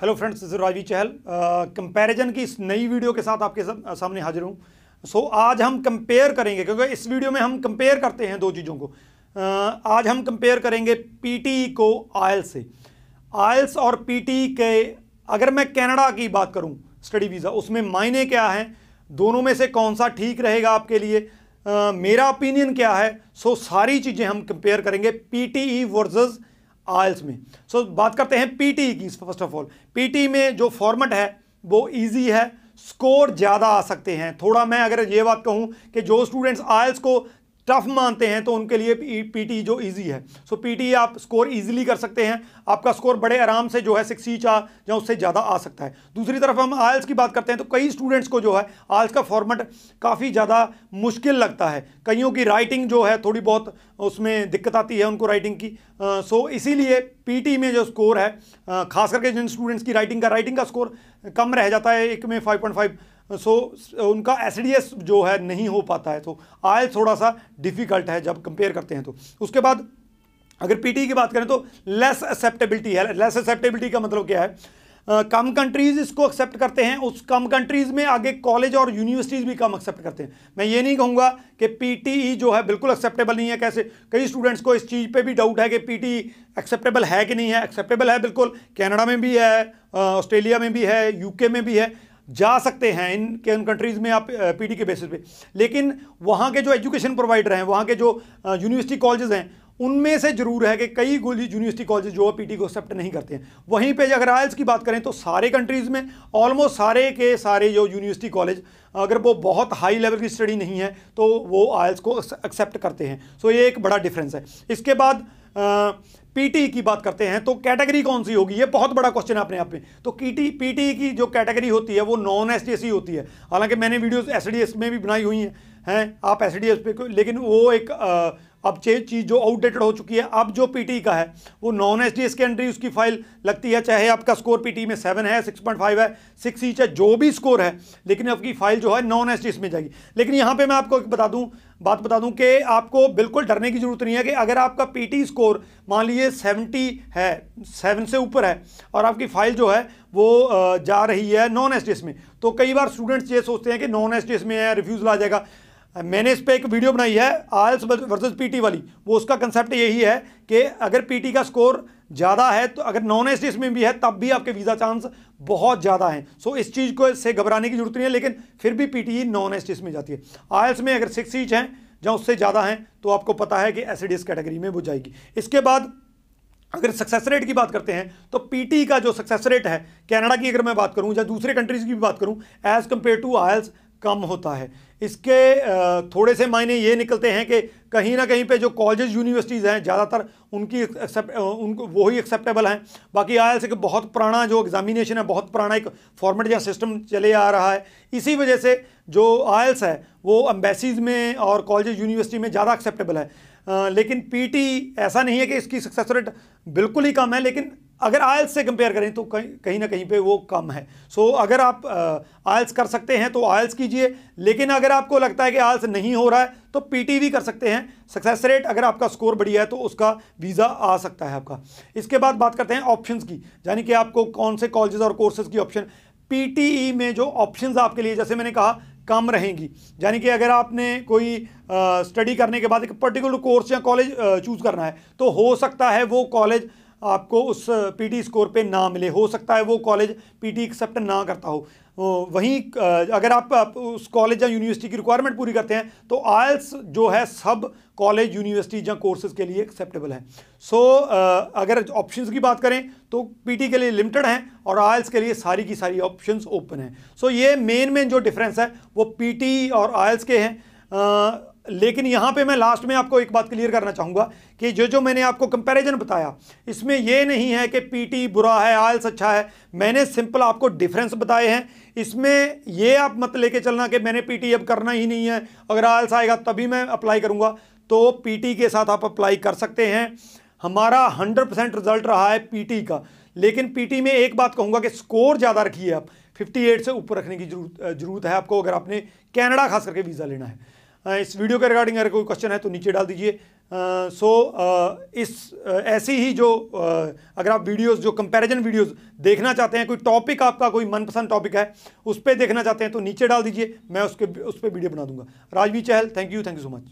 Hello friends इस रावी चहल comparison की इस नई वीडियो के साथ आपके सामने हाजिर हूँ। सो so, आज हम कंपेयर करेंगे क्योंकि इस वीडियो में हम कंपेयर करते हैं दो चीज़ों को। Uh, आज हम कंपेयर करेंगे पीटी को आयल्स से। आयल्स और पीटी के अगर मैं कनाडा की बात करूँ स्टडी वीज़ा उसमें मायने क्या हैं? दोनों में से कौन सा ठीक रहेगा आपके लिए? Uh, मेरा ओपिनियन क्या है? सो so, सारी चीज़ें हम कंपेयर करेंगे पीटीई वर्सेस आयल्स में। सो so, बात करते हैं पीटी की फ़र्स्ट ऑफ़ ऑल पीटी में जो फॉर्मेट है वो ईजी है. स्कोर ज़्यादा आ सकते हैं। थोड़ा मैं अगर ये बात कहूँ कि जो स्टूडेंट्स आयल्स को टफ मानते हैं तो उनके लिए पीटी जो इजी है। सो so, पीटी आप स्कोर इजीली कर सकते हैं। आपका स्कोर बड़े आराम से जो है सिक्स सी चार या उससे ज़्यादा आ सकता है। दूसरी तरफ़ हम आयल्स की बात करते हैं तो कई स्टूडेंट्स को जो है आयल्स का फॉर्मेट काफ़ी ज़्यादा मुश्किल लगता है। कईयों की राइटिंग जो है थोड़ी बहुत उसमें दिक्कत आती है उनको राइटिंग की। सो uh, so, इसीलिए पीटी में जो स्कोर है uh, खास करके जिन स्टूडेंट्स की राइटिंग का राइटिंग का स्कोर कम रह जाता है एक में फाइव पॉइंट फाइव सो उनका एसडीएस जो है नहीं हो पाता है तो आयल थोड़ा सा डिफ़िकल्ट है जब कंपेयर करते हैं तो। उसके बाद अगर पीटी की बात करें तो लेस एक्सेप्टेबिलिटी है। लेस एक्सेप्टेबिलिटी का मतलब क्या है? Uh, कम कंट्रीज़ इसको एक्सेप्ट करते हैं उस कम कंट्रीज़ में आगे कॉलेज और यूनिवर्सिटीज़ भी कम एक्सेप्ट करते हैं। मैं ये नहीं कहूँगा कि पीटीई जो है बिल्कुल एक्सेप्टेबल नहीं है कैसे? कई स्टूडेंट्स को इस चीज़ पे भी डाउट है कि पीटी एक्सेप्टेबल है कि नहीं है। एक्सेप्टेबल है बिल्कुल कनाडा में भी है ऑस्ट्रेलिया में भी है यूके में भी है। जा सकते हैं इन के उन कंट्रीज़ में आप पीटी के बेसिस पे। लेकिन वहाँ के जो एजुकेशन प्रोवाइडर हैं, वहाँ के जो यूनिवर्सिटी कॉलेजेस हैं, उनमें से ज़रूर है कि कई यूनिवर्सिटी कॉलेज जो है पीटी को एक्सेप्ट नहीं करते हैं। वहीं पे अगर आयल्स की बात करें तो सारे कंट्रीज़ में ऑलमोस्ट सारे के सारे जो यूनिवर्सिटी कॉलेज अगर वो बहुत हाई लेवल की स्टडी नहीं है तो वो आयल्स को एक्सेप्ट करते हैं। सो ये एक बड़ा डिफरेंस है। इसके बाद पीटी की बात करते हैं तो कैटेगरी कौन सी होगी? ये बहुत बड़ा क्वेश्चन है अपने आप में। तो पीटी पीटी की जो कैटेगरी होती है वो नॉन एस होती है। हालाँकि मैंने वीडियोस एसडीएस में भी बनाई हुई हैं हैं आप एसडीएस पे लेकिन वो एक आ, अब चीज़ जो आउटडेटेड हो चुकी है, अब जो पीटी का है, वो नॉन एस डी एस के उसकी फ़ाइल लगती है, चाहे आपका स्कोर पीटी में सेवन है सिक्स पॉइंट फाइव है सिक्स ईच है, जो भी स्कोर है, लेकिन आपकी फ़ाइल जो है नॉन एस डी एस में जाएगी। लेकिन यहाँ पे मैं आपको एक बता दूँ, बात बता दूँ कि आपको बिल्कुल डरने की ज़रूरत नहीं है कि अगर आपका पीटी स्कोर मान लीजिए सेवेंटी है सेवन से ऊपर है, और आपकी फ़ाइल जो है, वो जा रही है नॉन एस में तो कई बार स्टूडेंट्स ये सोचते हैं कि नॉन एस में है रिफ्यूज़ल आ जाएगा। मैंने इस पर एक वीडियो बनाई है, आयल्स वर्सेस पीटी वाली। वो उसका कंसेप्ट यही है कि अगर पीटी का स्कोर ज़्यादा है तो अगर नॉन एस में भी है, तब भी आपके वीज़ा चांस बहुत ज़्यादा हैं। सो इस चीज़ को से घबराने की ज़रूरत नहीं है, लेकिन फिर भी पीटी नॉन एस में जाती है। आयल्स में अगर सिक्स सीट हैं, जहाँ उससे ज़्यादा हैं तो आपको पता है कि एस कैटेगरी में वो जाएगी। इसके बाद अगर सक्सेस रेट की बात करते हैं तो पीटी का जो सक्सेस रेट है, कनाडा की अगर मैं बात करूँ, या दूसरे कंट्रीज़ की भी बात करूँ एज़ कंपेयर टू आयल्स कम होता है। इसके थोड़े से मायने ये निकलते हैं कि कहीं ना कहीं पे जो कॉलेज यूनिवर्सिटीज़ हैं ज़्यादातर उनकी एक्सेप्ट उनको वही एक्सेप्टेबल हैं। बाकी आयल से बहुत पुराना जो एग्जामिनेशन है बहुत पुराना एक फॉर्मेट या सिस्टम चले आ रहा है। इसी वजह से जो आयल्स है वो एम्बेसीज़ में और कॉलेज यूनिवर्सिटी में ज़्यादा एक्सेप्टेबल है। आ, लेकिन पीटी ऐसा नहीं है कि इसकी सक्सेस रेट बिल्कुल ही कम है लेकिन अगर आयल्स से कंपेयर करें तो कहीं कहीं ना कहीं पे वो कम है। सो so, अगर आप आयल्स कर सकते हैं तो आयल्स कीजिए लेकिन अगर आपको लगता है कि आयल्स नहीं हो रहा है तो पीटी भी कर सकते हैं। सक्सेस रेट अगर आपका स्कोर बढ़िया है तो उसका वीज़ा आ सकता है आपका। इसके बाद बात करते हैं ऑप्शंस की यानी कि आपको कौन से कॉलेजेस और कोर्सेज की ऑप्शन पीटीई में जो ऑप्शंस आपके लिए जैसे मैंने कहा कम रहेंगी। यानी कि अगर आपने कोई स्टडी करने के बाद एक पर्टिकुलर कोर्स या कॉलेज चूज़ करना है तो हो सकता है वो कॉलेज आपको उस पीटी स्कोर पे ना मिले। हो सकता है वो कॉलेज पीटी एक्सेप्ट ना करता हो। वहीं अगर आप, उस कॉलेज या यूनिवर्सिटी की रिक्वायरमेंट पूरी करते हैं तो आयल्स जो है सब कॉलेज यूनिवर्सिटी या कोर्सेज के लिए एक्सेप्टेबल है। सो so, अगर ऑप्शंस की बात करें तो पीटी के लिए लिमिटेड हैं और आयल्स के लिए सारी की सारी ऑप्शंस ओपन हैं। सो so, ये मेन मेन जो डिफरेंस है वो पीटी और आयल्स के हैं। लेकिन यहाँ पे मैं लास्ट में आपको एक बात क्लियर करना चाहूँगा कि जो जो मैंने आपको कंपैरिजन बताया, इसमें यह नहीं है कि पीटी बुरा है आयल्स अच्छा है। मैंने सिंपल आपको डिफरेंस बताए हैं। इसमें ये आप मत लेके चलना कि मैंने पीटी अब करना ही नहीं है। अगर आयल्स आएगा, तभी मैं अप्लाई करूँगा। तो पीटी के साथ आप अप्लाई कर सकते हैं। हमारा हंड्रेड परसेंट रिज़ल्ट रहा है पीटी का। लेकिन पीटी में एक बात कहूँगा कि स्कोर ज़्यादा रखिए आप। 58 से ऊपर रखने की ज़रूरत है आपको, अगर आपने कनाडा खास करके वीज़ा लेना है। इस वीडियो के रिगार्डिंग अगर कोई क्वेश्चन है तो नीचे डाल दीजिए। सो इस ऐसी ही जो अगर आप वीडियोस जो कंपैरिजन वीडियोस देखना चाहते हैं, कोई टॉपिक आपका, कोई मनपसंद टॉपिक है, उस पर देखना चाहते हैं तो नीचे डाल दीजिए, मैं उसके, उस पर वीडियो बना दूँगा। Rajvi Chahal thank you thank you so much